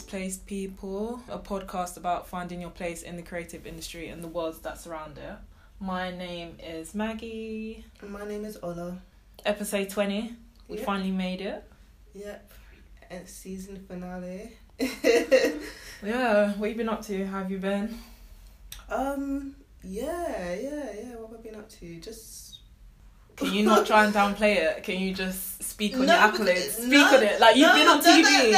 Displaced People, a podcast about finding your place in the creative industry and the worlds that surround it. My name is Maggie. And my name is Ola. Episode 20. We Yep. finally made it. Yep. And season finale. Yeah, what you been up to? How have you been? um. Yeah. Yeah. Yeah. What have I been up to? Just. Can you not try and downplay it? Can you just speak on No, your accolades? Speak no, on it. Like you've no, been on TV.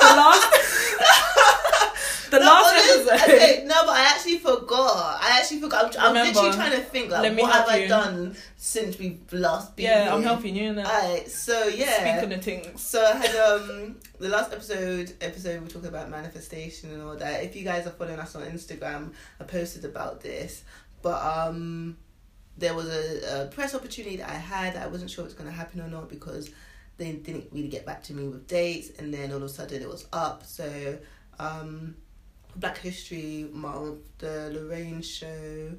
The last The No, last episode. Okay, no, but I actually forgot. I actually forgot. I'm, I'm literally trying to think like Let me what have help I you. done since we last been Yeah, I'm helping you now. Alright, so yeah. Speak on the things. So I had um the last episode episode we talked about manifestation and all that. If you guys are following us on Instagram, I posted about this. But um there was a, a press opportunity that I had. I wasn't sure it was gonna happen or not because they didn't really get back to me with dates and then all of a sudden it was up. So um Black History Month, the Lorraine show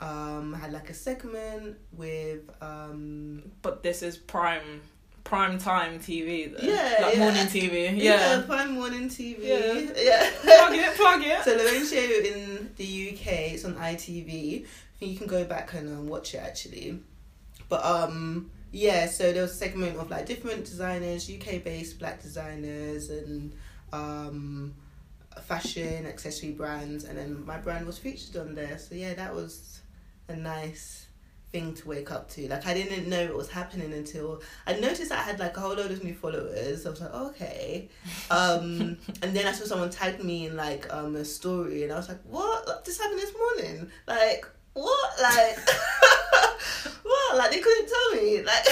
um had like a segment with um But this is prime prime time TV though. Yeah, Like yeah. morning TV. yeah, Yeah. Prime Morning TV. Yeah. yeah. plug it, plug it. So Lorraine Show in the UK, it's on ITV. You can go back and um, watch it actually. But um yeah, so there was a segment of like different designers, UK based black designers and um fashion, accessory brands and then my brand was featured on there. So yeah, that was a nice thing to wake up to. Like I didn't know it was happening until I noticed I had like a whole load of new followers. I was like, okay. Um and then I saw someone tag me in like um a story and I was like, What? This happened this morning? Like what? Like what? Like they couldn't tell me. Like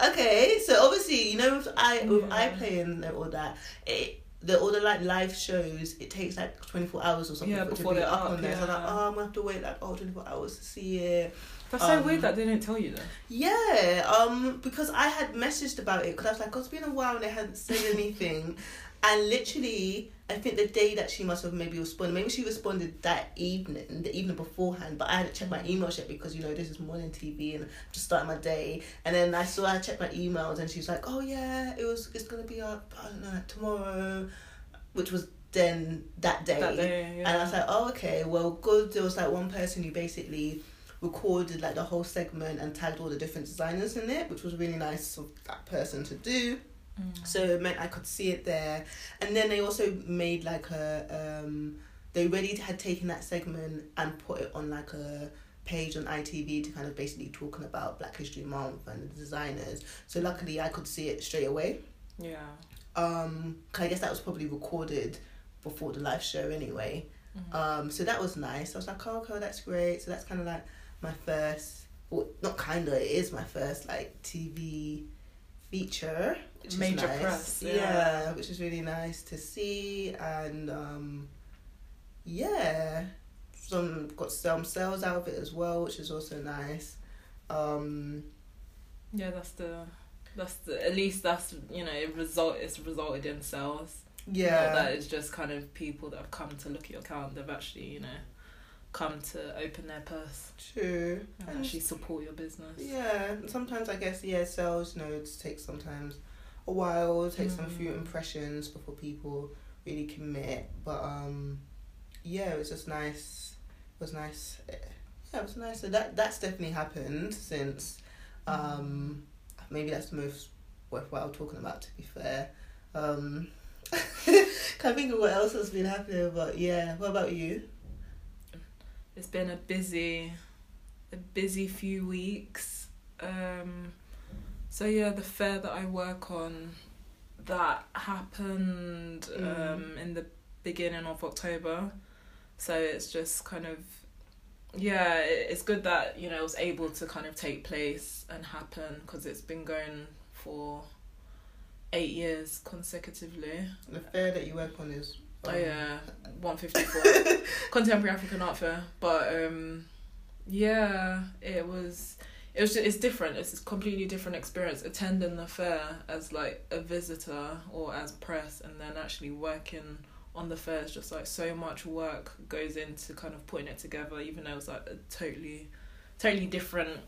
okay, so obviously, you know with I with Yeah. iPlay and all that, it the all the like live shows, it takes like twenty four hours or something Yeah, for before to be they're up up, on there. So like, oh, I'm gonna have to wait like oh 24 hours to see it. That's so um, weird that they didn't tell you though. Yeah, um, because I had messaged about it because I was like, oh, it's been a while and they hadn't said anything. and literally, I think the day that she must have maybe responded, maybe she responded that evening, the evening beforehand, but I hadn't checked my emails yet because, you know, this is morning TV and I'm just starting my day. And then I saw, I checked my emails and she's like, oh, yeah, it was, it's going to be up, I don't know, like tomorrow, which was then that day. That day, yeah. And I was like, oh, okay, well, good. There was like one person who basically recorded like the whole segment and tagged all the different designers in it, which was really nice of that person to do. Mm. So it meant I could see it there. And then they also made like a, um, they already had taken that segment and put it on like a page on ITV to kind of basically talking about Black History Month and the designers. So luckily I could see it straight away yeah. um 'cause I guess that was probably recorded before the live show anyway. Mhm. Um, so that was nice. I was like, oh, okay, that's great. So that's kind of like my first, well, not kind of, it is my first like TV feature, which Major is nice. press, yeah. yeah. which is really nice to see, and um, yeah, some got some sales out of it as well, which is also nice. Um, Yeah, that's the that's the at least that's you know, it result it's resulted in sales. yeah, that it's just kind of people that have come to look at your account, they've actually, you know, come to open their purse true. and And actually support your business. Yeah, sometimes I guess yeah, sales it takes sometimes a while, it takes some few Mm. impressions before people really commit. But um, yeah, it was just nice. It was nice. Yeah, it was nice. So that that's definitely happened since. Um, maybe that's the most worthwhile talking about. To be fair, um, can't think of what else has been happening. But yeah, what about you? It's been a busy a busy few weeks. Um so yeah, the fair that I work on that happened Mm. um in the beginning of October. So it's just kind of yeah, it's good that you know it was able to kind of take place and happen because it's been going for eight years consecutively. The fair that you work on is. Oh um, yeah, one fifty four contemporary African art fair. But um, yeah, it was. It was. It's different. It's a completely different experience attending the fair as like a visitor or as press, and then actually working on the fair. Is just like so much work goes into kind of putting it together. Even though it was like a totally, totally different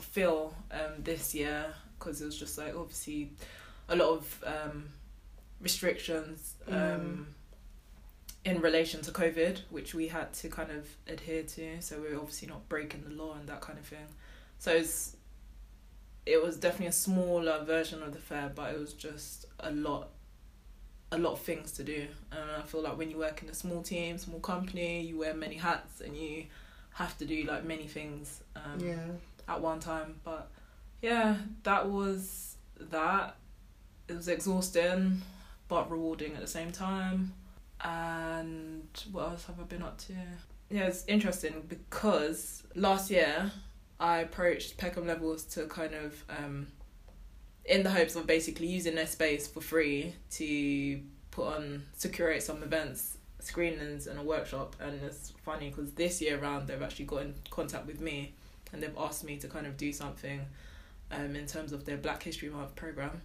feel um this year because it was just like obviously a lot of um restrictions um, Mm. In relation to COVID, which we had to kind of adhere to. So we are obviously not breaking the law and that kind of thing. So it's, it was definitely a smaller version of the fair, but it was just a lot, a lot of things to do. And I feel like when you work in a small team, small company, you wear many hats and you have to do like many things. Um, yeah. at one time. But yeah, that was that. It was exhausting, but rewarding at the same time. And what else have I been up to? Yeah, it's interesting because last year I approached Peckham Levels to kind of, um, in the hopes of basically using their space for free to put on, to curate some events, screenings, and a workshop. And it's funny because this year round they've actually got in contact with me and they've asked me to kind of do something um, in terms of their Black History Month program.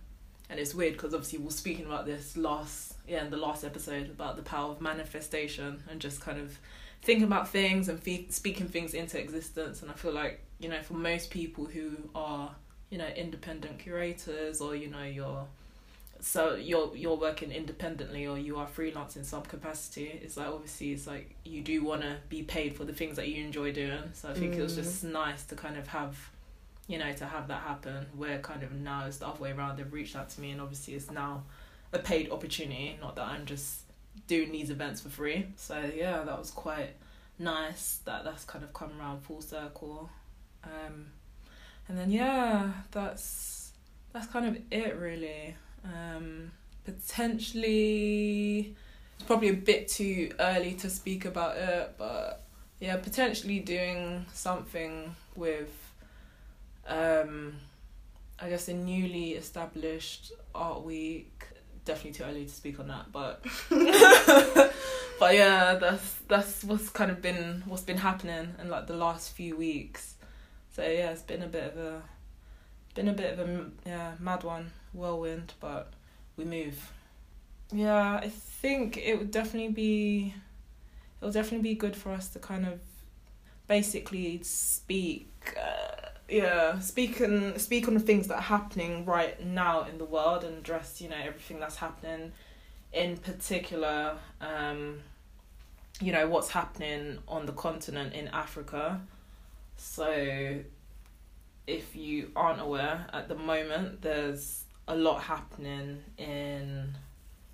And it's weird because obviously we are speaking about this last, yeah, in the last episode about the power of manifestation and just kind of thinking about things and fe- speaking things into existence. And I feel like, you know, for most people who are, you know, independent curators or, you know, you're so you're you're working independently or you are freelance in some capacity it's like obviously it's like you do want to be paid for the things that you enjoy doing so i think it was Mm. just nice to kind of have you know to have that happen where kind of now it's the other way around they've reached out to me and obviously it's now a paid opportunity not that i'm just doing these events for free. So yeah that was quite nice that that's kind of come around full circle. Um and then yeah that's that's kind of it really. Um potentially it's probably a bit too early to speak about it but yeah potentially doing something with um i guess a newly established art week definitely too early to speak on that but but yeah that's that's what's kind of been what's been happening in like the last few weeks. So yeah it's been a bit of a been a bit of a yeah mad one whirlwind but we move. Yeah i think it would definitely be it will definitely be good for us to kind of basically speak uh, yeah speak speak on the things that are happening right now in the world and address you know everything that's happening in particular um you know what's happening on the continent in africa. So if you aren't aware at the moment there's a lot happening in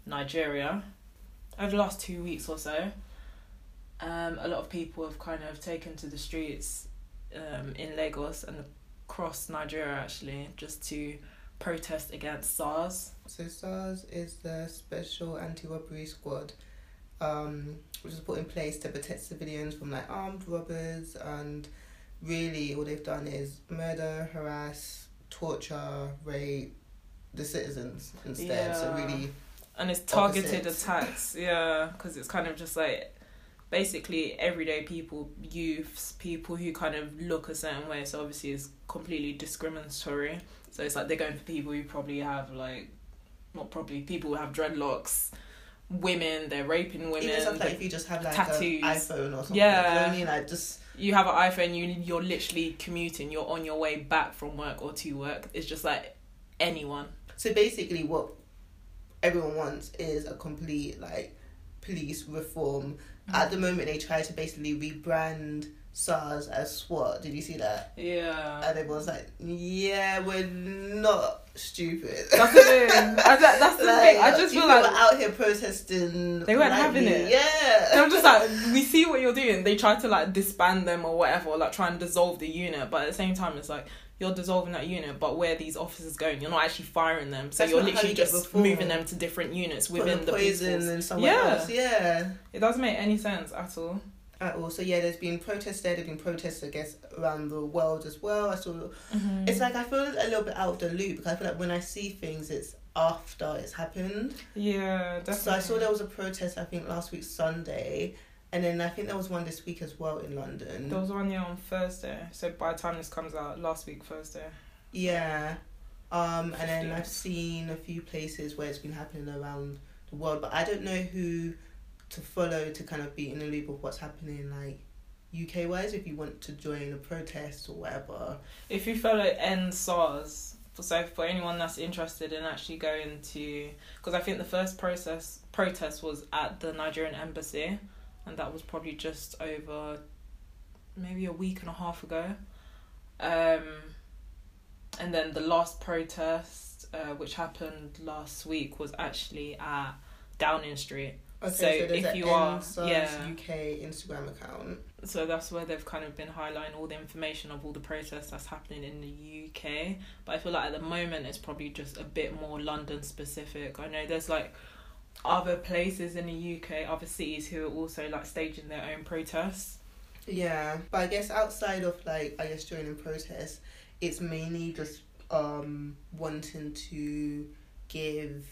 nigeria. Over the last two weeks or so um, a lot of people have kind of taken to the streets um, in Lagos and across Nigeria actually just to protest against SARS. So SARS is the Special Anti-Robbery Squad, um, which was put in place to protect civilians from like armed robbers and really all they've done is murder, harass, torture, rape the citizens instead. So really, and it's targeted Opposites. attacks yeah because it's kind of just like basically everyday people youths people who kind of look a certain way so obviously it's completely discriminatory so it's like they're going for people who probably have like not probably people who have dreadlocks women they're raping women even stuff like if you just have like tattoos. an iPhone or something, Yeah. you know I mean? Like just you have an iPhone, you you're literally commuting, you're on your way back from work or to work. It's just like anyone. So basically, what everyone wants is a complete like police reform. At the moment, they try to basically rebrand SARS as SWAT. Did you see that? Yeah. And everyone's like, "Yeah, we're not stupid." That's the thing. That, that's the thing. I just feel like were out here protesting. They weren't having it. Yeah. I'm just like we see what you're doing. They try to like disband them or whatever, or like try and dissolve the unit. But at the same time, it's like you're dissolving that unit, but where are these officers going? You're not actually firing them, so That's you're literally you just moving them to different units within the police poison and somewhere Yeah. else. Yeah. It doesn't make any sense at all. At all. So yeah, there's been protests there. There've been protests, I guess, around the world as well. I saw Mm-hmm. It's like I feel a little bit out of the loop because I feel like when I see things, it's after it's happened. yeah, definitely. So I saw there was a protest I think last week Sunday, and then I think there was one this week as well in London. There was one year on Thursday, so by the time this comes out, last week Thursday. Yeah, um, and then I've seen a few places where it's been happening around the world, but I don't know who to follow to kind of be in the loop of what's happening like UK wise. If you want to join a protest or whatever, If you follow End SARS so for anyone that's interested in actually going to because I think the first process protest was at the Nigerian embassy, and that was probably just over maybe a week and a half ago. Um, and then the last protest, uh, which happened last week, was actually at Downing Street. Okay, So so, if you are- yeah. UK Instagram account. So that's where they've kind of been highlighting all the information of all the protests that's happening in the UK. But I feel like at the moment it's probably just a bit more London specific. I know there's like other places in the UK, other cities who are also like staging their own protests. Yeah, but I guess outside of like I guess joining protests, it's mainly just um wanting to give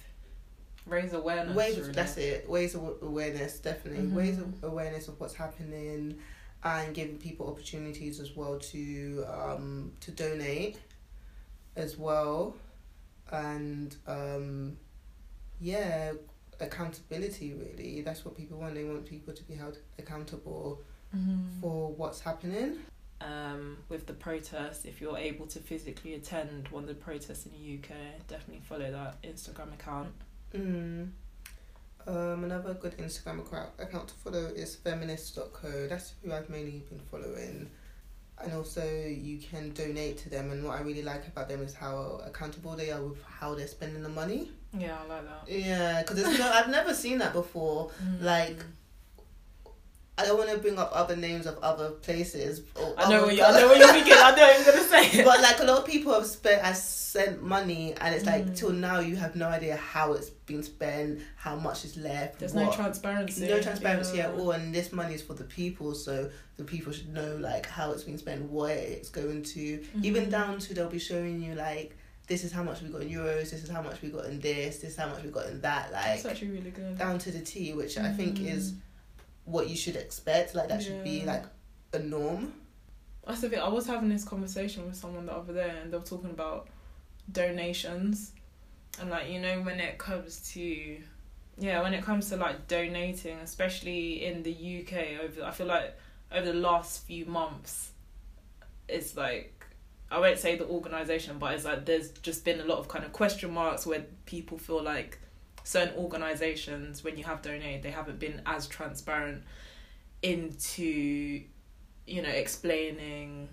Raise awareness. ways really. that's it ways of awareness definitely Mhm. ways of awareness of what's happening and giving people opportunities as well to um to donate as well and um yeah accountability really that's what people want they want people to be held accountable Mhm. for what's happening um, with the protests, if you're able to physically attend one of the protests in the UK, definitely follow that Instagram account. Mm. Um, another good Instagram account, account to follow is feminist.co. That's who I've mainly been following. And also, you can donate to them. And what I really like about them is how accountable they are with how they're spending the money. Yeah, I like that. Yeah, because no, I've never seen that before. Mm. Like, I don't want to bring up other names of other places. Or I know other what you, I know what you're thinking. I know what you're gonna say. but like a lot of people have spent have sent money and it's like Mm. till now you have no idea how it's been spent how much is left There's what- no transparency. no transparency Yeah. at all and this money is for the people so the people should know like how it's been spent where it's going to even Mhm. down to they'll be showing you like this is how much we got in euros this is how much we got in this this is how much we got in that like That's actually really good. down to the T which I think is what you should expect like that should be like a norm That's the thing. I was having this conversation with someone the other day, and they were talking about donations, and like you know when it comes to, yeah, when it comes to like donating, especially in the UK, over I feel like over the last few months, it's like I won't say the organisation, but it's like there's just been a lot of kind of question marks where people feel like certain organisations, when you have donated, they haven't been as transparent into you know, explaining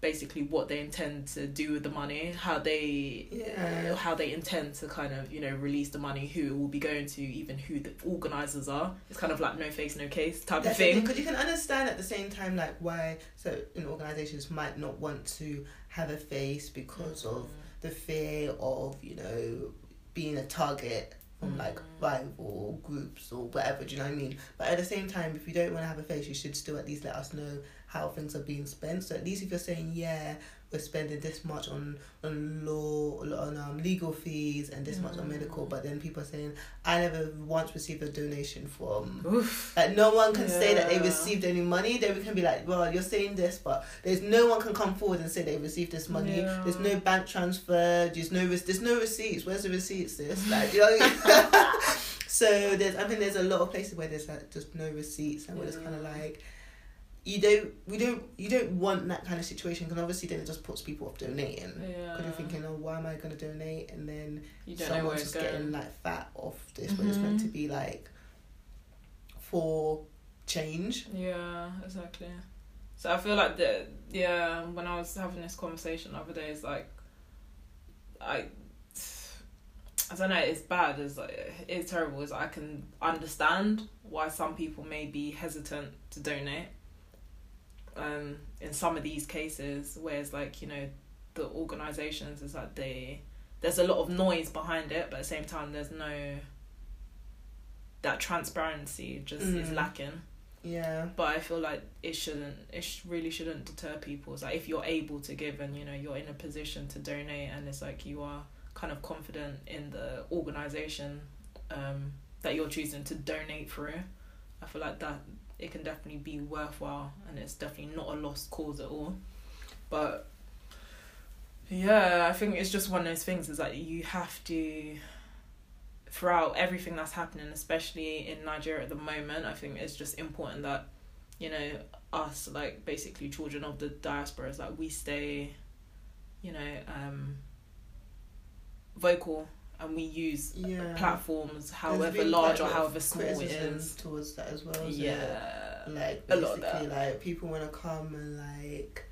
basically what they intend to do with the money, how they Yeah. how they intend to kind of, you know, release the money, who it will be going to, even who the organisers are. It's kind of like no face, no case type of thing. because you can understand at the same time like why certain organizations might not want to have a face because of mm. the fear of you know being a target from like rival groups or whatever. Do you know what I mean? But at the same time, if you don't want to have a face, you should still at least let us know how things are being spent. So at least if you're saying yeah, we're spending this much on on law on um, legal fees and this much on medical, Mm. but then people are saying I never once received a donation from Oof. like no one can say that they received any money. Then we can be like, well, you're saying this, but there's no one can come forward and say they received this money. Yeah. There's no bank transfer. There's no there's no receipts. Where's the receipts? This like you know. I mean? so there's I think there's a lot of places where there's like just no receipts and where it's kind of like. You don't, we don't, you don't want that kind of situation because obviously then it just puts people off donating. Yeah. Because you're thinking, oh, why am I going to donate? And then you don't know where someone's it's just getting like fat off this when it's meant to Mhm. be like for change. Yeah, exactly. So I feel like the yeah, when I was having this conversation the other day, it's like I I don't know, it's bad, it's like it's terrible, is I can understand why some people may be hesitant to donate. Um in some of these cases where it's like, you know, the organisations is like they there's a lot of noise behind it, but at the same time there's no that transparency just is Mm. lacking Yeah. but I feel like it shouldn't it sh- really shouldn't deter people it's like if you're able to give and you know you're in a position to donate and it's like you are kind of confident in the organization um that you're choosing to donate through I feel like that it can definitely be worthwhile and it's definitely not a lost cause at all. But yeah I think it's just one of those things is that you have to throughout everything that's happening, especially in Nigeria at the moment, I think it's just important that, you know, us like basically children of the diaspora is like we stay, you know, um vocal and we use yeah. platforms, however large or a lot of however small it is. towards that as well. it? Yeah. like A lot of basically like people want to come and like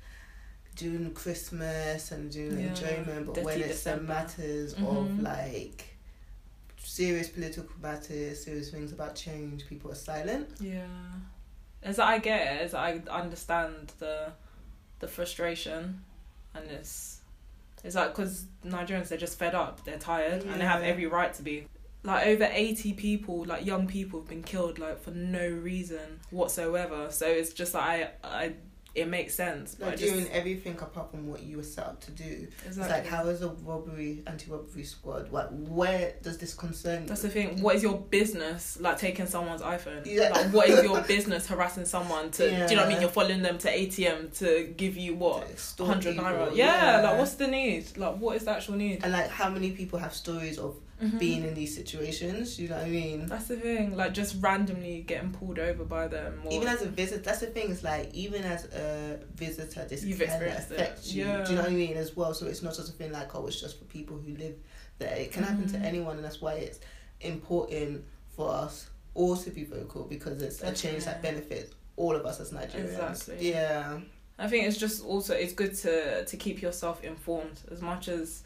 doing Christmas and doing Yeah. enjoyment, but Dirty when it's the matters Mhm. of like serious political matters, serious things about change, people are silent. Yeah. As I get it, as I understand the the frustration, and it's it's like because Nigerians they're just fed up, they're tired, and they have every right to be. Like over eighty people, like young people, have been killed like for no reason whatsoever. So it's just like I, I it makes sense. But Like just, doing everything apart from what you were set up to do. It's like how is a robbery anti-robbery squad? Like where does this concern? That's the thing. What is your business like taking someone's iPhone? Yeah. Like, what is your business harassing someone to? Do you know what I mean? You're following them to ATM to give you what hundred naira. Yeah, like what's the need? Like what is the actual need? and like how many people have stories of Mhm. being in these situations? You know what I mean? That's the thing. Like just randomly getting pulled over by them. Or, even as a visitor, that's the thing. It's like even as a visitor, this You've can experienced it. affect you. Yeah. Do you know what I mean? As well, so it's not just a thing like oh, it's just for people who live there. It can happen to Mhm. anyone, and that's why it's important for us all to be vocal because it's a change that benefits all of us as Nigerians. Exactly. Yeah. I think it's just also it's good to to keep yourself informed as much as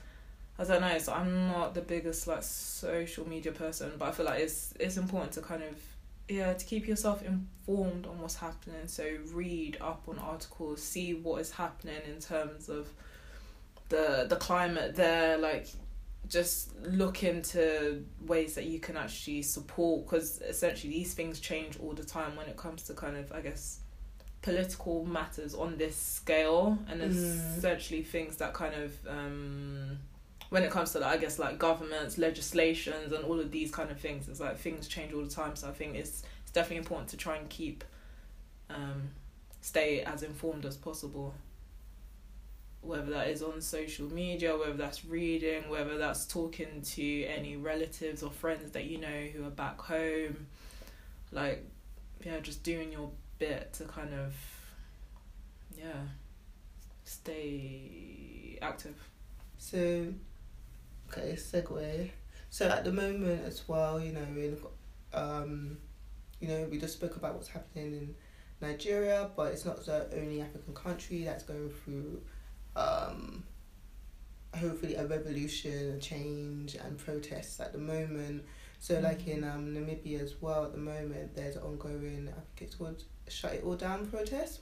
I don't know. So I'm not the biggest like social media person, but I feel like it's it's important to kind of yeah to keep yourself informed on what's happening. So read up on articles, see what is happening in terms of the the climate there, like just look into ways that you can actually support because essentially these things change all the time when it comes to kind of I guess political matters on this scale and Mm. essentially things that kind of um when it comes to like, I guess like governments, legislations and all of these kind of things, it's like things change all the time. So I think it's it's definitely important to try and keep um stay as informed as possible. Whether that is on social media, whether that's reading, whether that's talking to any relatives or friends that you know who are back home, like yeah, just doing your bit to kind of yeah stay active. So, okay, segue. So at the moment as well, you know, in um, you know, we just spoke about what's happening in Nigeria, but it's not the only African country that's going through, um, hopefully a revolution, a change, and protests at the moment. So like in um Namibia as well, at the moment, there's ongoing, I think it's called "Shut It All Down" protest.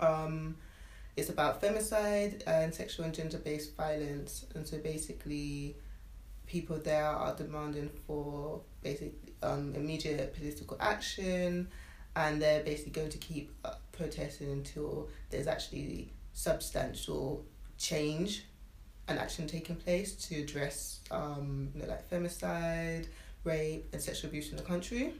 Um, it's about femicide and sexual and gender based violence, and so basically, people there are demanding for basic um immediate political action, and they're basically going to keep uh, protesting until there's actually substantial change and action taking place to address um you know like femicide, rape, and sexual abuse in the country.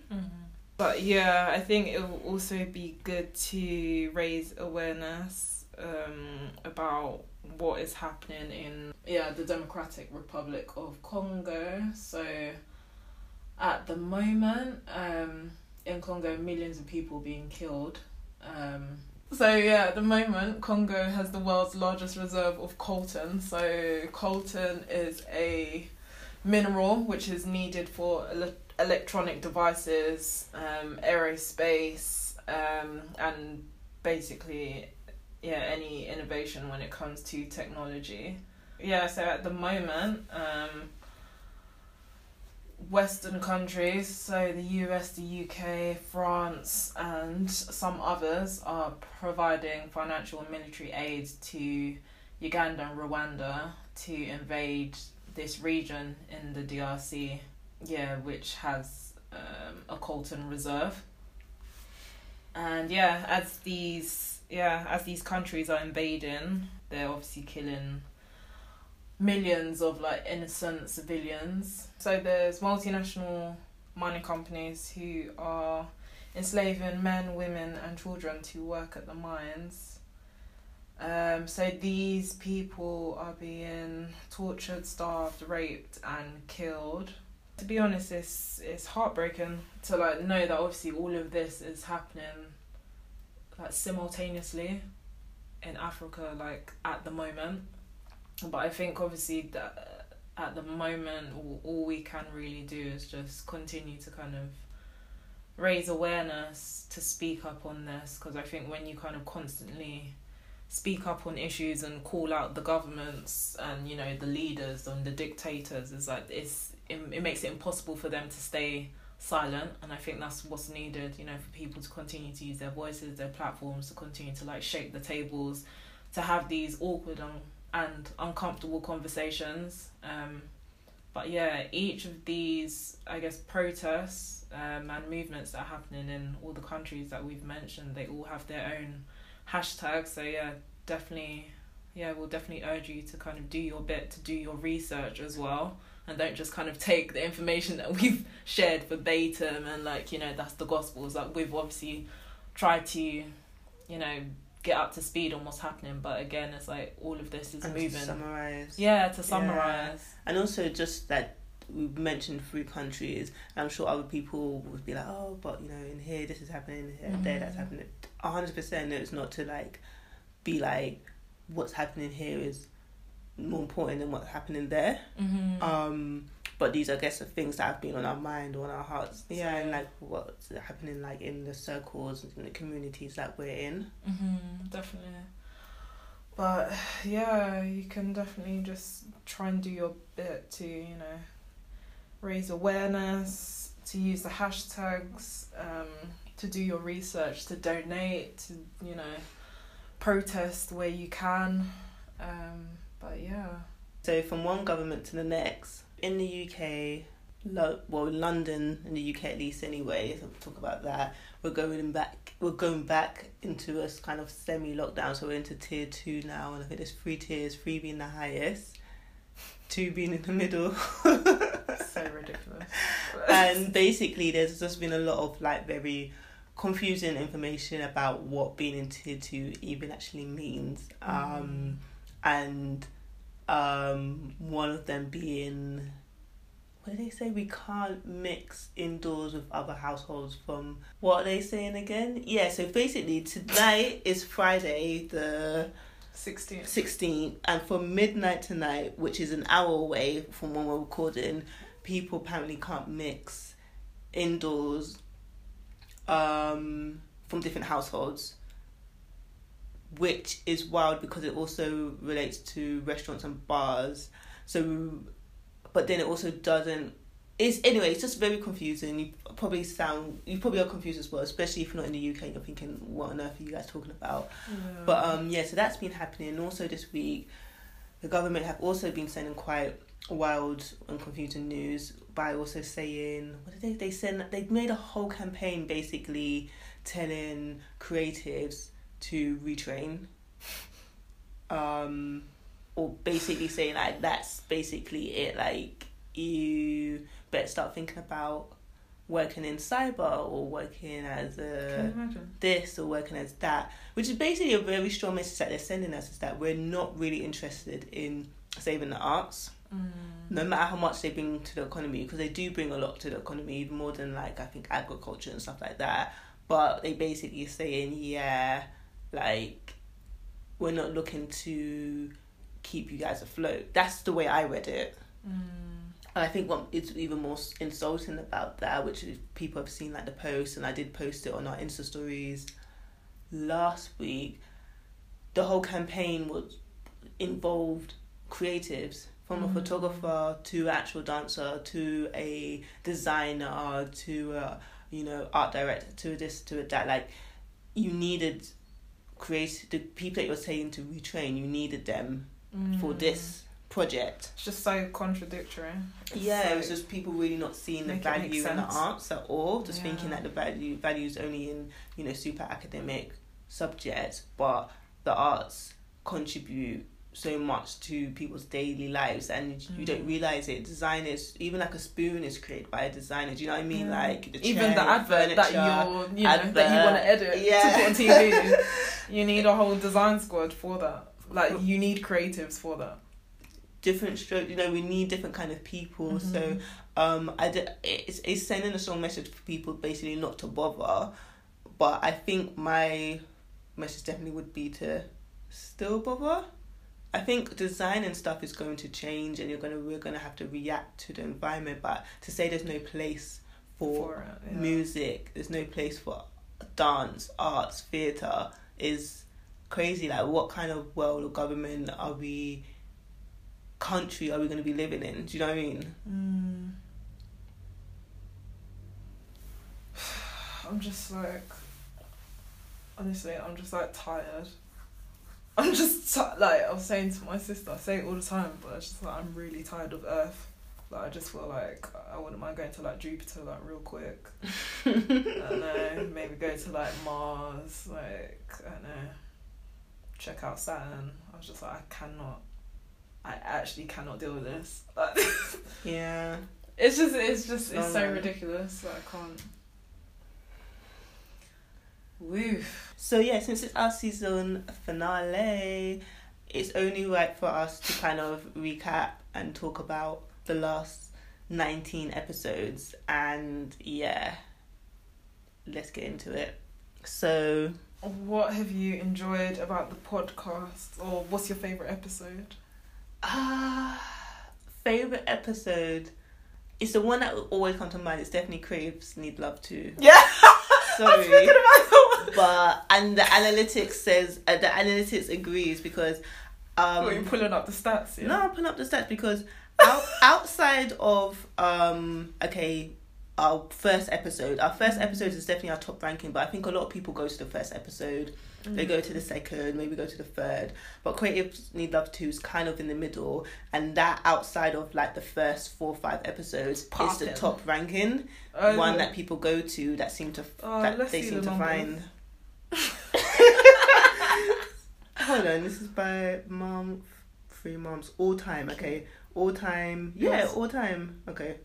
But yeah, I think it will also be good to raise awareness um, about what is happening in yeah the Democratic Republic of Congo. So at the moment, um, in Congo, millions of people being killed. Um, so yeah, at the moment, Congo has the world's largest reserve of coltan. So coltan is a mineral which is needed for ele- electronic devices, um, aerospace, um, and basically, yeah, any innovation when it comes to technology. Yeah, so at the moment, um, Western countries, so the US, the UK, France, and some others are providing financial and military aid to Uganda and Rwanda to invade this region in the DRC, yeah, which has um, a coltan reserve. And yeah, as these yeah, as these countries are invading, they're obviously killing millions of like innocent civilians. So there's multinational mining companies who are enslaving men, women, and children to work at the mines. Um, so these people are being tortured, starved, raped, and killed. To be honest, it's it's heartbreaking to like know that obviously all of this is happening like simultaneously in Africa, like at the moment. But I think obviously that uh, at the moment, all, all we can really do is just continue to kind of raise awareness to speak up on this because I think when you kind of constantly speak up on issues and call out the governments and you know the leaders and the dictators is like it's it, it makes it impossible for them to stay silent and I think that's what's needed you know for people to continue to use their voices their platforms to continue to like shake the tables to have these awkward and, and uncomfortable conversations um but yeah each of these I guess protests um, and movements that are happening in all the countries that we've mentioned they all have their own hashtag. So yeah, definitely, yeah, we'll definitely urge you to kind of do your bit to do your research as well, and don't just kind of take the information that we've shared verbatim and like you know that's the gospels. Like we've obviously tried to, you know, get up to speed on what's happening, but again, it's like all of this is and moving. To summarize. Yeah, to summarize. Yeah. And also just that we've mentioned three countries. I'm sure other people would be like, oh, but you know, in here this is happening, here, mm-hmm. there that's happening. hundred percent, it's not to like be like what's happening here is more important than what's happening there. Mm-hmm. Um, but these, I guess, are things that have been on our mind or on our hearts. Yeah, and like what's happening, like in the circles and the communities that we're in. Mm-hmm, definitely. But yeah, you can definitely just try and do your bit to, you know, raise awareness, to use the hashtags, um, to do your research, to donate, to you know, protest where you can. Um, but yeah. So from one government to the next, in the UK, lo- well, London, in the UK at least anyway, so we'll talk about that. We're going back. We're going back into a kind of semi lockdown, so we're into tier two now, and I think there's three tiers, three being the highest two being in the middle. so ridiculous. and basically, there's just been a lot of like very confusing information about what being in tier two even actually means. Um. And um, one of them being what did they say? We can't mix indoors with other households from what are they saying again? Yeah, so basically tonight is Friday the 16. 16. And from midnight tonight, which is an hour away from when we're recording, people apparently can't mix indoors um, from different households. Which is wild because it also relates to restaurants and bars. So, but then it also doesn't it's anyway it's just very confusing you probably sound you probably are confused as well especially if you're not in the uk and you're thinking what on earth are you guys talking about yeah. but um yeah so that's been happening and also this week the government have also been sending quite wild and confusing news by also saying what did they they send they made a whole campaign basically telling creatives to retrain um or basically saying like that's basically it like you better start thinking about working in cyber or working as a this or working as that, which is basically a very strong message that they're sending us is that we're not really interested in saving the arts. Mm. No matter how much they bring to the economy, because they do bring a lot to the economy, more than like I think agriculture and stuff like that. But they basically saying, yeah, like we're not looking to keep you guys afloat. That's the way I read it. Mm. And I think what is even more insulting about that, which people have seen like the post, and I did post it on our Insta stories last week. The whole campaign was involved creatives from mm. a photographer to actual dancer to a designer to a you know art director to this to a that like you needed create the people that you're saying to retrain you needed them mm. for this project. It's just so contradictory. It's yeah, so it was just people really not seeing the value in the arts at all. Just yeah. thinking that the value value is only in you know super academic subjects, but the arts contribute so much to people's daily lives and mm. you don't mm. realize it designers even like a spoon is created by a designer do you know what i mean yeah. like the even the advert that you're you know advert, that you want to edit yeah. to put on tv you need a whole design squad for that like you need creatives for that different stroke you know we need different kind of people mm-hmm. so um i did, it's, it's sending a strong message for people basically not to bother but i think my message definitely would be to still bother I think design and stuff is going to change, and you're gonna we're gonna have to react to the environment. But to say there's no place for, For yeah. music, there's no place for dance, arts, theatre is crazy. Like, what kind of world or government are we? Country are we going to be living in? Do you know what I mean? Mm. I'm just like, honestly, I'm just like tired. I'm just like I was saying to my sister, I say it all the time, but it's just like I'm really tired of Earth. Like I just feel like I wouldn't mind going to like Jupiter like real quick. I don't know, maybe go to like Mars, like I don't know, check out Saturn. I was just like I cannot, I actually cannot deal with this. Like, Yeah. it's just, it's just, it's so ridiculous. Like, I can't. Woo. So yeah, since it's our season finale, it's only right for us to kind of recap and talk about the last nineteen episodes. And yeah, let's get into it. So What have you enjoyed about the podcast, or what's your favorite episode? Ah, favorite episode. It's the one that will always come to mind. It's definitely Creatives Need Love Too. Yeah, Sorry. thinking about but and the analytics says uh, the analytics agrees because um What, you pulling up the stats? Yeah? no I'm putting up the stats because out, outside of um okay our first episode our first episode is definitely our top ranking but I think a lot of people go to the first episode they go to the second maybe go to the third but Creative Need Love 2 is kind of in the middle and that outside of like the first four or five episodes is the top ranking Oh, one that people go to that seem to Oh, that they seem the to find Hold on, this is by mom, three moms, all time. Okay, all time. Yeah, Yes. all time. Okay,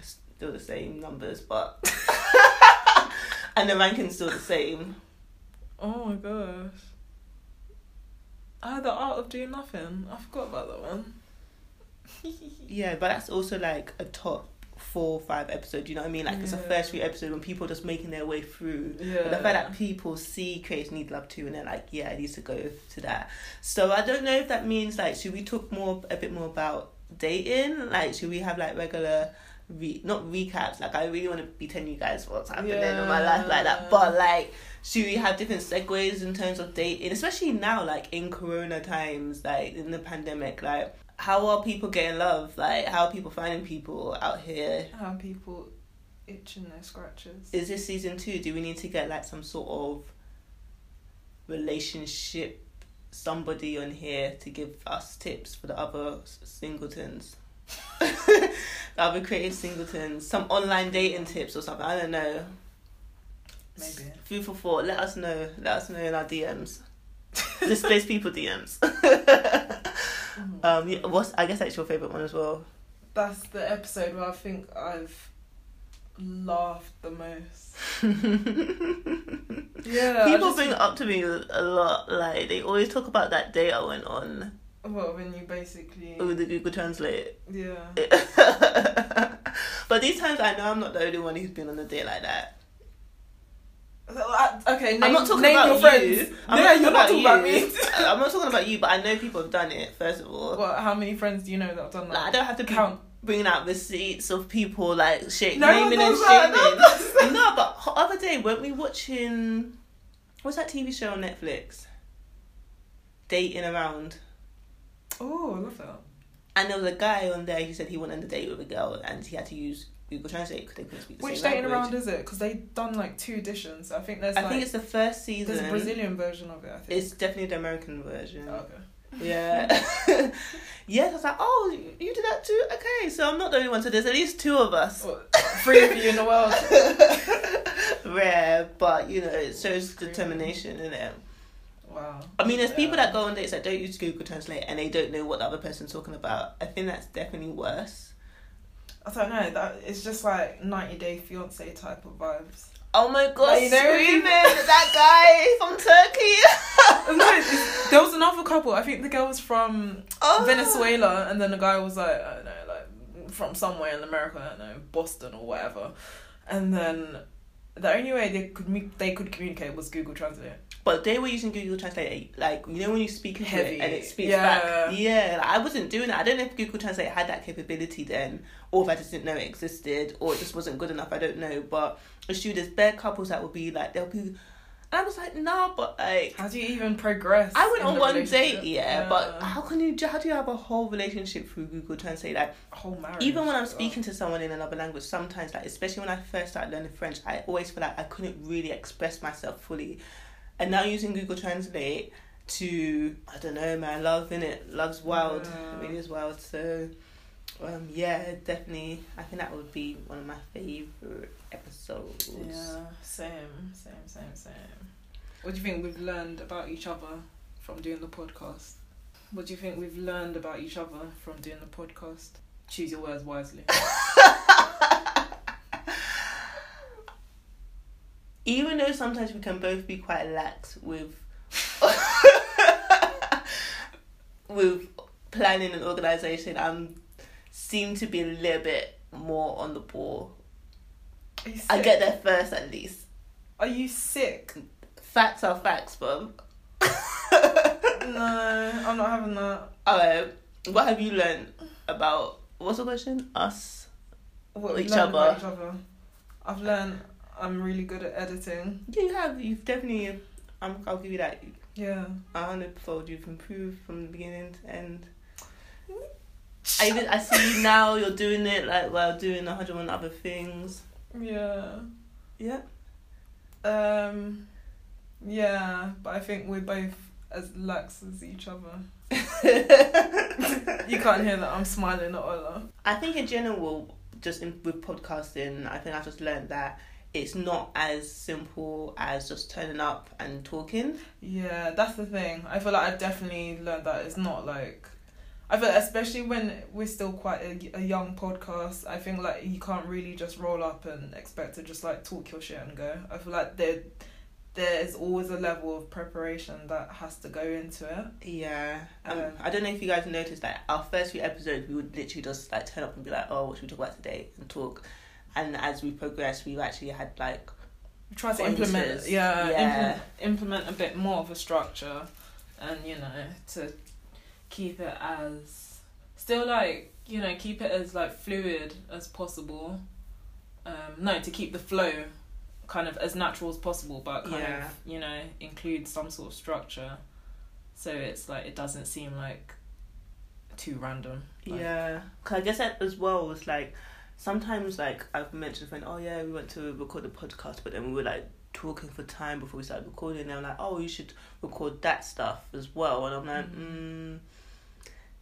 still the same numbers, but and the ranking's still the same. Oh my gosh. Ah, the art of doing nothing. I forgot about that one. Yeah, but that's also like a top four, five episode. You know what I mean? Like it's a first few episode when people are just making their way through. Yeah. But the fact that people see Create Need Love too, and they're like, yeah, I need to go to that. So I don't know if that means like, should we talk more a bit more about dating? Like, should we have like regular, re- not recaps? Like, I really want to be telling you guys what's happening in my life like that. But like, should we have different segues in terms of dating, especially now, like in Corona times, like in the pandemic, like. How are people getting love? Like, how are people finding people out here? How people itching their scratches. is this season two? Do we need to get like some sort of relationship somebody on here to give us tips for the other singletons? the other creative singletons, some online dating tips or something. I don't know. Maybe. Food for thought. Let us know. Let us know in our DMs. Displaced people DMs. Um, yeah, what's I guess that's your favorite one as well. That's the episode where I think I've laughed the most. Yeah. People bring it up to me a lot. Like they always talk about that day I went on Well, when you basically. with the Google Translate. Yeah. but these times I know I'm not the only one who's been on a day like that. Uh, Okay, name, I'm not talking name about your you. friends. I'm yeah, not you're not talking about you. me. I'm not talking about you, but I know people have done it. First of all, What? How many friends do you know that have done that? like I don't have to be count. bringing out receipts of people like shit, No naming and does that, no shaming. No, but other day weren't we watching? What's that TV show on Netflix? Dating around. Oh, I love that. And there was a guy on there who said he went on a date with a girl and he had to use Google Translate because they couldn't speak the Which same dating language. around is it? Because they've done like two editions. I think there's I like think it's the first season. there's a Brazilian version of it. I think. It's definitely the American version. Oh, okay. Yeah. yes, I was like, oh, you- did that too? Okay, so I'm not the only one. So there's at least two of us. What, three of you in the world. Rare, but you know, it shows determination in it. Wow. I mean, there's people that go on dates that don't use Google Translate and they don't know what the other person's talking about. I think that's definitely worse. I don't know. That it's just like 90 Day Fiance type of vibes. Oh my god, Like, you know, screaming! that guy from Turkey! no, there was another couple. I think the girl was from Oh. Venezuela, and then the guy was like, I don't know, like from somewhere in America, I don't know, Boston or whatever. And then the only way they could me- they could communicate was Google Translate. But they were using Google Translate like you know when you speak Heavy. it and it speaks Yeah. back. Yeah, like, I wasn't doing that. I don't know if Google Translate had that capability then, or if I just didn't know it existed, or it just wasn't good enough. I don't know. But true. There's bare couples that would be like they'll be, and I was like, nah, but like. How do you even progress? I went on one date, yeah, but how can you? How do you have a whole relationship through Google Translate? Like, whole marriage. even when I'm speaking to someone in another language, sometimes, like especially when I first started learning French, I always feel like I couldn't really express myself fully. And now using Google Translate to I don't know, man, love in it, love's wild. Yeah. It really is wild. So, um, yeah, definitely. I think that would be one of my favorite episodes. Yeah, same, same, same, same. What do you think we've learned about each other from doing the podcast? What do you think we've learned about each other from doing the podcast? Choose your words wisely. Even though sometimes we can both be quite lax with with planning and organization, I'm seem to be a little bit more on the ball. I get there first at least. Are you sick? Facts are facts, but No, I'm not having that. Alright, what have you learned about what's the question? Us. What Each other. Each other. I've learned I'm really good at editing. Yeah, you have. You've definitely. I'm. I'll give you that. Yeah. A hundredfold. You've improved from the beginning to end. I even I see you now. You're doing it like while doing a hundred and other things. Yeah. Yeah. Um. Yeah, but I think we're both as lax as each other. You can't hear that I'm smiling at Ola. I think in general, just in, with podcasting, I think I've just learned that it's not as simple as just turning up and talking. Yeah, that's the thing. I feel like I've definitely learned that it's not like. I feel especially when we're still quite a, a young podcast. I think like you can't really just roll up and expect to just like talk your shit and go. I feel like there, there's always a level of preparation that has to go into it. Yeah. Um, Um, I don't know if you guys noticed that our first few episodes, we would literally just like turn up and be like, "Oh, what should we talk about today?" and talk. And as we progressed, we've actually had like Try to implement, yeah, Yeah. Implement, implement a bit more of a structure, and you know to keep it as still like you know keep it as like fluid as possible. Um, no, to keep the flow kind of as natural as possible, but kind Yeah. of you know include some sort of structure, so it's like it doesn't seem like too random. Like, Yeah, cause I guess that as well was like sometimes like I've mentioned a friend, oh yeah, we went to record the podcast, but then we were like talking for time before we started recording. And they were like, oh, you should record that stuff as well, and I'm like, mm,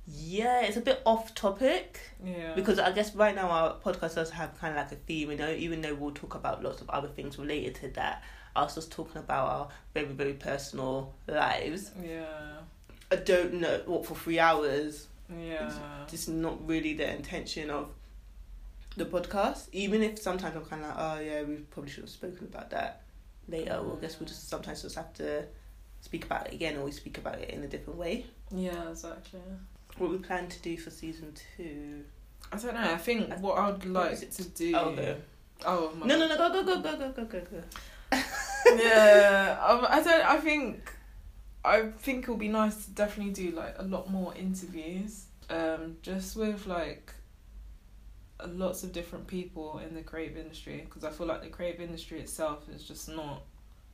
yeah, it's a bit off topic yeah. because I guess right now our podcast does have kind of like a theme, you know, even though we'll talk about lots of other things related to that. I was just talking about our very very personal lives. yeah, I don't know what for three hours yeah, just not really the intention of the podcast, even if sometimes I'm kind of like, oh yeah, we probably should have spoken about that later. Well, I guess we'll just sometimes just have to speak about it again, or we speak about it in a different way. Yeah, exactly. What we plan to do for season two? I don't know. I think I, what I'd like to do. Oh, okay. oh my. No, no, no! Go, go, go, go, go, go, go, go. yeah, um, I don't. I think, I think it'll be nice to definitely do like a lot more interviews. Um, just with like lots of different people in the creative industry because I feel like the creative industry itself is just not.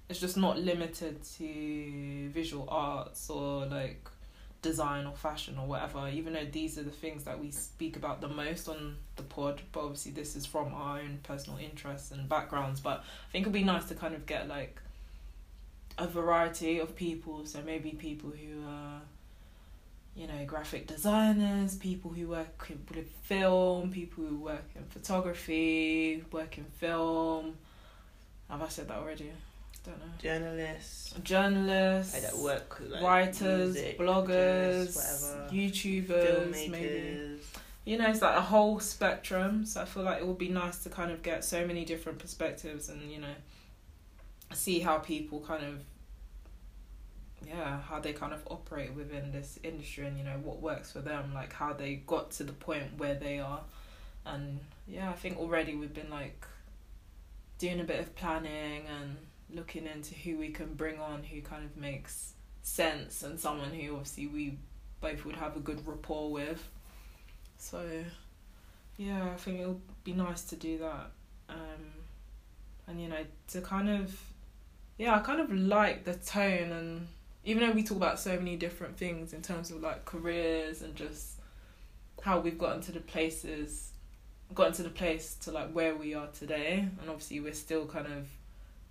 It's just not limited to visual arts or like design or fashion or whatever even though these are the things that we speak about the most on the pod but obviously this is from our own personal interests and backgrounds but I think it'd be nice to kind of get like a variety of people. So maybe people who are, you know, graphic designers, people who work in- with film, people who work in photography, work in film. Have I said that already? Don't know. Journalists, Journalists, that work, like writers, music, bloggers, whatever. YouTubers, maybe you know, it's like a whole spectrum. So I feel like it would be nice to kind of get so many different perspectives and, you know, see how people kind of, yeah, how they kind of operate within this industry and, you know, what works for them, like how they got to the point where they are. And yeah, I think already we've been like doing a bit of planning and, looking into who we can bring on who kind of makes sense and someone who obviously we both would have a good rapport with. So yeah, I think it'll be nice to do that. Um, and you know, to kind of yeah, I kind of like the tone and even though we talk about so many different things in terms of like careers and just how we've gotten to the places gotten to the place to like where we are today and obviously we're still kind of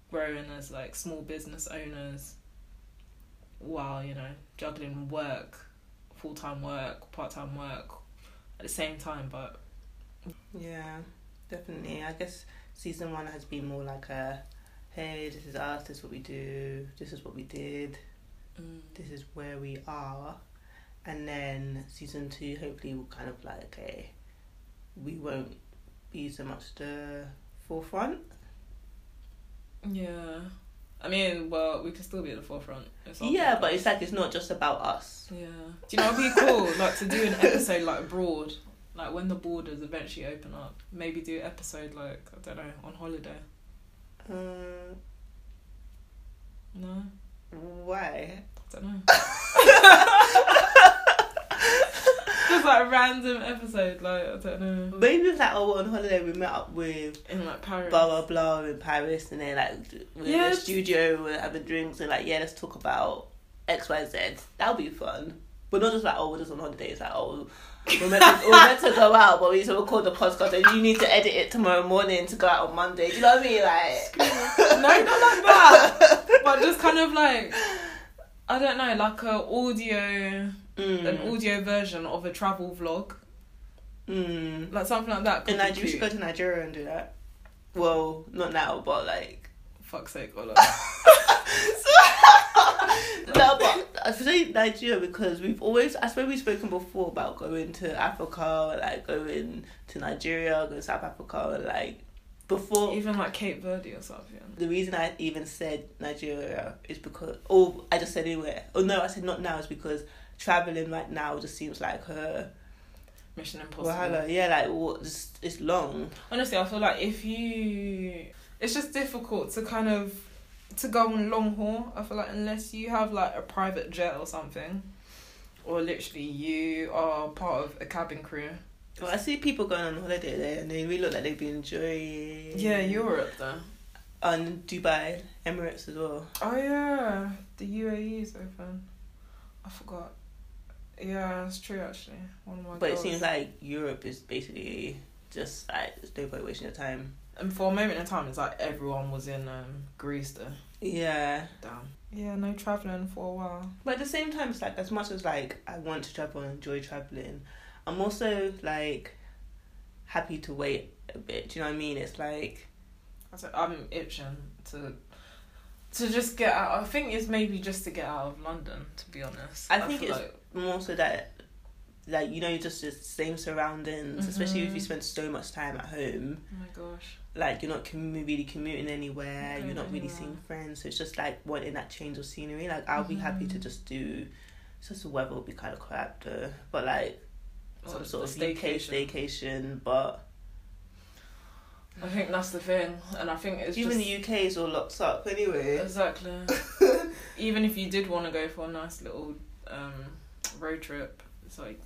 growing as like small business owners while you know juggling work full-time work part-time work at the same time but yeah definitely. I guess season one has been more like a hey this is us this is what we do this is what we did mm. this is where we are. And then season two hopefully will kind of like a we won't be so much the forefront. Yeah. I mean well we could still be at the forefront yeah but it's like it's not just about us. Yeah. Do you know what'd be cool like to do an episode like abroad like when the borders eventually open up maybe do an episode like i don't know on holiday. Um, no why I don't know. Just like a random episode, like I don't know. maybe it's like oh we're on holiday we met up with In like Paris. blah blah blah in Paris and then like we're in Yeah. the studio we're having drinks and like yeah let's talk about X Y Z that'll be fun but not just like oh we're just on holiday it's like oh we're meant to, we're meant to go out but we need to record the podcast and you need to edit it tomorrow morning to go out on Monday do you know what I mean like no, not like that. but just kind of like I don't know, like a audio, mm. an audio version of a travel vlog, mm. like something like that. in Nigeria we should go to Nigeria and do that well not now but like Fuck's sake, Ola. no, but I say Nigeria because we've always, I suppose we've spoken before about going to Africa, like going to Nigeria, going to South Africa, like before. Even like Cape Verde or something. the reason I even said Nigeria is because, or I just said anywhere. Oh no, I said not now is because traveling right now just seems like her. Mission Impossible. wahala. Yeah, like what? Just it's long. Honestly, I feel like if you, it's just difficult to kind of to go on long haul. I feel like unless you have like a private jet or something, or literally you are part of a cabin crew. Well, I see people going on holiday there, and they really look like they've been enjoying. Yeah, Europe though. And Dubai, Emirates as well. Oh yeah, the UAE is open. I forgot. Yeah, it's true actually. One of my. But it seems like Europe is basically just like there's no point wasting your time. And for a moment in time, it's like everyone was in um, Greece though. Yeah. Damn. Yeah, no traveling for a while. But at the same time it's like as much as like I want to travel and enjoy travelling, I'm also like happy to wait a bit. Do you know what I mean? It's like I said, I'm itching to to just get out. I think it's maybe just to get out of London. To be honest, I think it's- like, more so that like you know just the same surroundings, especially if you spend so much time at home. oh my gosh. Like you're not commu- really commuting anywhere. You're not really seeing friends. So it's just like wanting that change of scenery. Like I'll be happy to Mhm. just do. It's just the weather will be kind of crap though, but like some sort of the UK staycation. But I think that's the thing, and I think it's even just the UK is all locked up anyway. exactly. even if you did want to go for a nice little um, road trip, it's like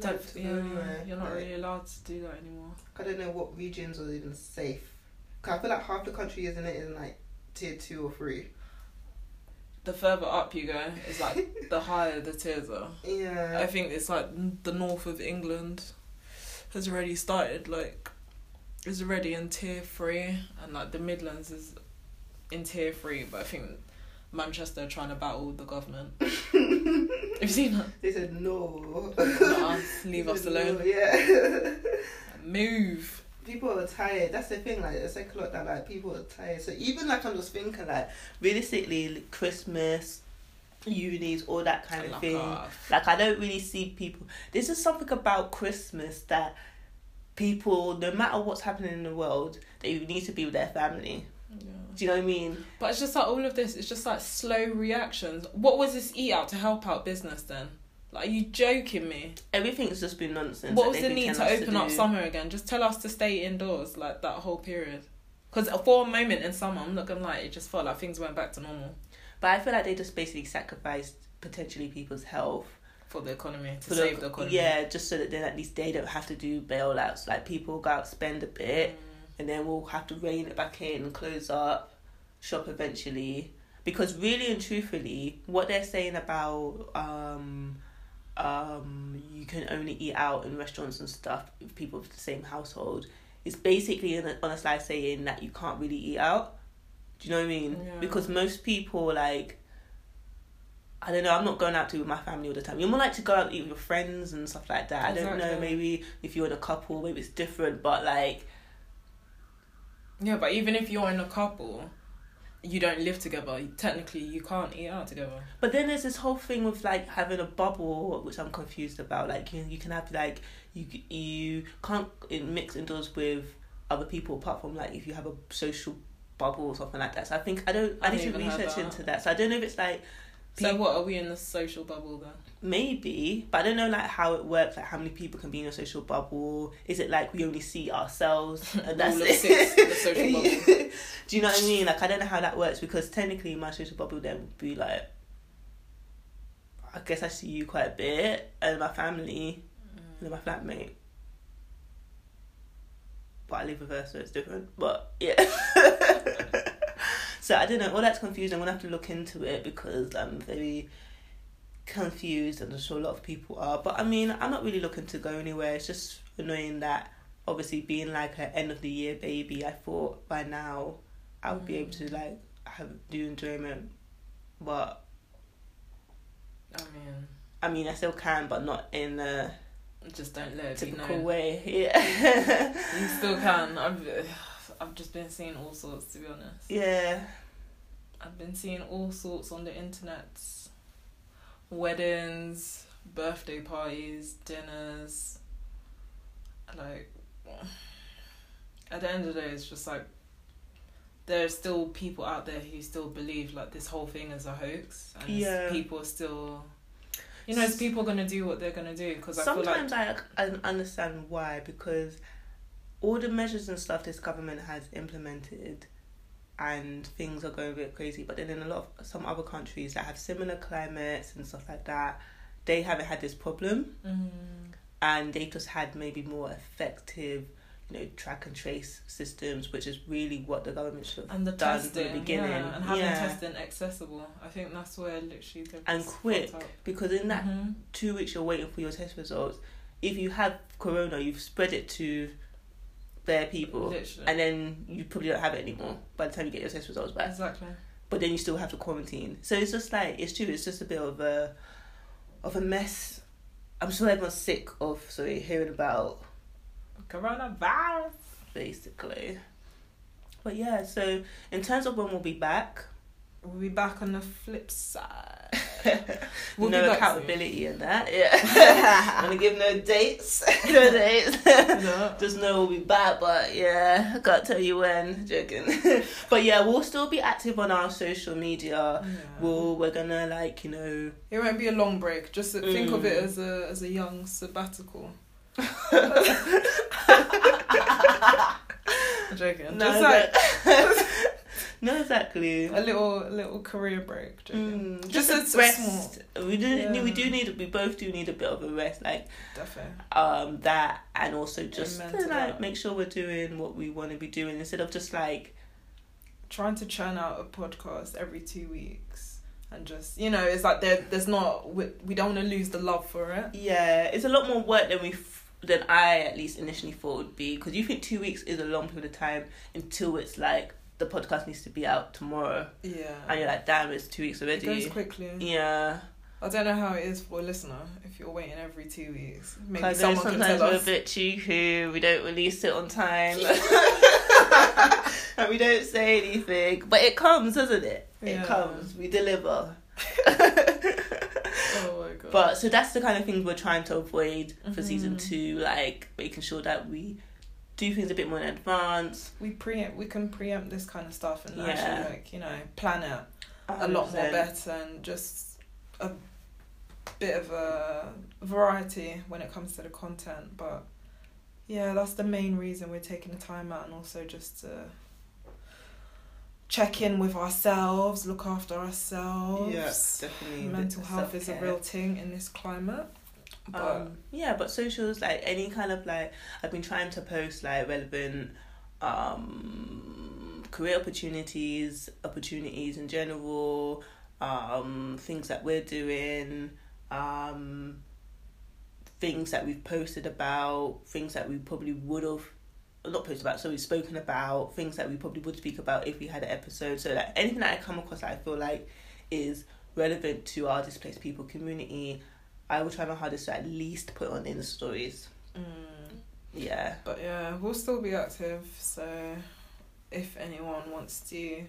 Don't, yeah, anywhere. you're not Like, really allowed to do that anymore. I don't know what regions are even safe. 'Cause I feel like half the country isn't it in like tier two or three. The further up you go, it's like the higher the tiers are. Yeah. I think it's like the north of England has already started like is already in tier three and like the Midlands is in tier three but I think Manchester trying to battle the government. Have you seen that? They said no. Us, leave us alone. no, Yeah. Move. people are tired. That's the thing. Like the second lockdown, like people are tired. So even like I'm just thinking like realistically, like, Christmas, unis, all that kind of thing. off. Like I don't really see people. There's just something about Christmas that people, no matter what's happening in the world, they need to be with their family. Yeah. Do you know what I mean? But it's just like all of this, it's just like slow reactions. What was this eat out to help out business then? Like, are you joking me? Everything's just been nonsense. what was the need to open up do. summer again? Just tell us to stay indoors like that whole period. Because for a moment in summer, I'm not gonna lie, it just felt like things went back to normal But I feel like they just basically sacrificed potentially people's health for the economy to save the economy. Yeah, just so that then at least they don't have to do bailouts. Like people go out spend a bit, Mm. And then we'll have to rein it back in, and close up, shop eventually. Because really and truthfully, what they're saying about um, um, you can only eat out in restaurants and stuff with people of the same household is basically on a, on a slide saying that you can't really eat out. Do you know what I mean? Yeah. Because most people like. I don't know. I'm not going out to with my family all the time. You're more like to go out and eat with your friends and stuff like that. I don't know. Maybe if you're in a couple, maybe it's different. But like, Yeah, but even if you're in a couple, you don't live together. Technically, you can't eat out together. But then there's this whole thing with like having a bubble, which I'm confused about. Like you, you can have like you you can't mix indoors with other people apart from like if you have a social bubble or something like that. So I think I don't. I, I need to haven't even heard research that. into that. So I don't know if it's like So what are we in the social bubble then? Maybe, but I don't know like how it works. Like how many people can be in a social bubble? Is it like we only see ourselves and that's it? six the social bubble. Do you know what I mean? Like I don't know how that works because technically my social bubble then would be like I guess I see you quite a bit and my family mm. and my flatmate. But I live with her so it's different. But yeah. so I don't know, all that's confusing. I'm gonna have to look into it because I'm very confused and I'm sure a lot of people are. But I mean I'm not really looking to go anywhere. It's just annoying that obviously being like an end of the year baby, I thought by now I would be able to mm. like have do enjoyment. But I mean, I mean I still can but not in a just don't let it be typical way. Yeah. You still can. I've I've just been seeing all sorts to be honest. yeah. I've been seeing all sorts on the internet. Weddings, birthday parties, dinners. Like at the end of the day it's just like there's still people out there who still believe like this whole thing is a hoax and Yeah. people are still you know it's people gonna do what they're gonna do because I feel like Sometimes I, I understand why because all the measures and stuff this government has implemented and things are going a bit crazy but then in a lot of some other countries that have similar climates and stuff like that they haven't had this problem mm, and they just had maybe more effective you know track and trace systems which is really what the government should have and the done from testing the beginning yeah, and having Yeah. testing accessible I think that's where literally And quick. because in that Mhm. two weeks you're waiting for your test results if you have corona you've spread it to bare people literally and then you probably don't have it anymore by the time you get your test results back. exactly But then you still have to quarantine. So it's just like it's true. It's just a bit of a of a mess. I'm sure everyone's sick of sorry hearing about coronavirus basically. But yeah, so in terms of when we'll be back, we'll be back on the flip side We'll back accountability in that. Yeah, I'm gonna give no dates. no dates. No. Just know we'll be back, but yeah, I can't tell you when. Joking. but yeah, we'll still be active on our social media. Yeah. We'll we're gonna like you know It won't be a long break. Just think of it Mm. as a as a young sabbatical. I'm joking. no, Just like no exactly. a little a little career break. Mm, Just just, a- rest. We do Yeah. we do need we both do need a bit of a rest, like Definitely. um that, and also just to, like that. make sure we're doing what we want to be doing instead of just like Trying to churn out a podcast every two weeks. And just you know, it's like there. There's not. We, we don't want to lose the love for it. yeah, it's a lot more work than we f- than I at least initially thought it would be because you think two weeks is a long period of time until it's like the podcast needs to be out tomorrow, Yeah. and you're like, damn, it's two weeks it already. goes quickly. Yeah, I don't know how it is for a listener if you're waiting every two weeks. Maybe because I know someone can sometimes tell we're us. a bit cheeky. We don't release it on time, and we don't say anything. But it comes, doesn't it? It Yeah. comes. We deliver. Oh my god. But so that's the kind of things we're trying to avoid for season Mhm. two, like making sure that we do things a bit more in advance. we preempt. We can preempt this kind of stuff and Yeah. actually like you know plan it a lot more better and just a bit of a variety when it comes to the content. But yeah, that's the main reason we're taking the time out and also just to check in with ourselves, look after ourselves. Yes, definitely. Mental health is a real thing in this climate. Um, yeah but socials like any kind of like i've been trying to post like relevant um career opportunities opportunities in general um things that we're doing um things that we've posted about things that we probably would have not posted about so we've spoken about things that we probably would speak about if we had an episode. So like anything that i come across that i feel like is relevant to our displaced people community I will try my hardest to at least put on in the stories. mm, Yeah. but yeah, we'll still be active. So if anyone wants to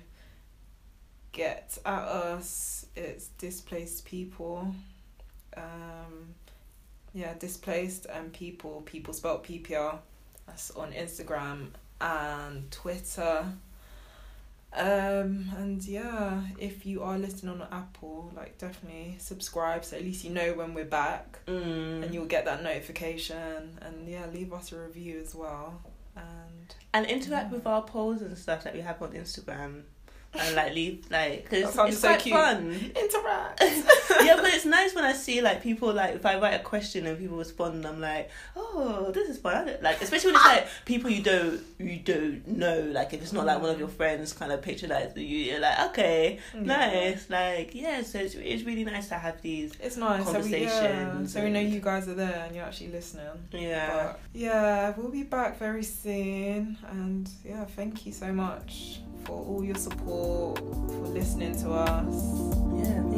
get at us, it's displaced people. Um, yeah, displaced and people. People spelled PPR. That's on Instagram and Twitter. Um, and yeah, if you are listening on Apple, like definitely subscribe so at least you know when we're back Mm. and you'll get that notification. And yeah, leave us a review as well. And and interact Yeah. with our polls and stuff that we have on Instagram. And like leave like because it's, sounds so quite cute. fun. interact. yeah, but it's nice when I see like people like if I write a question and people respond, I'm like, oh, this is fun. Like especially when it's like people you don't you don't know. Like if it's not like one of mm. your friends kind of picture like you, you're like okay, nice. Like yeah, so it's it's really nice to have these. It's nice. So we, yeah, so we know you guys are there and you're actually listening. Yeah. But yeah, we'll be back very soon. And yeah, thank you so much for all your support, for listening to us. Yeah,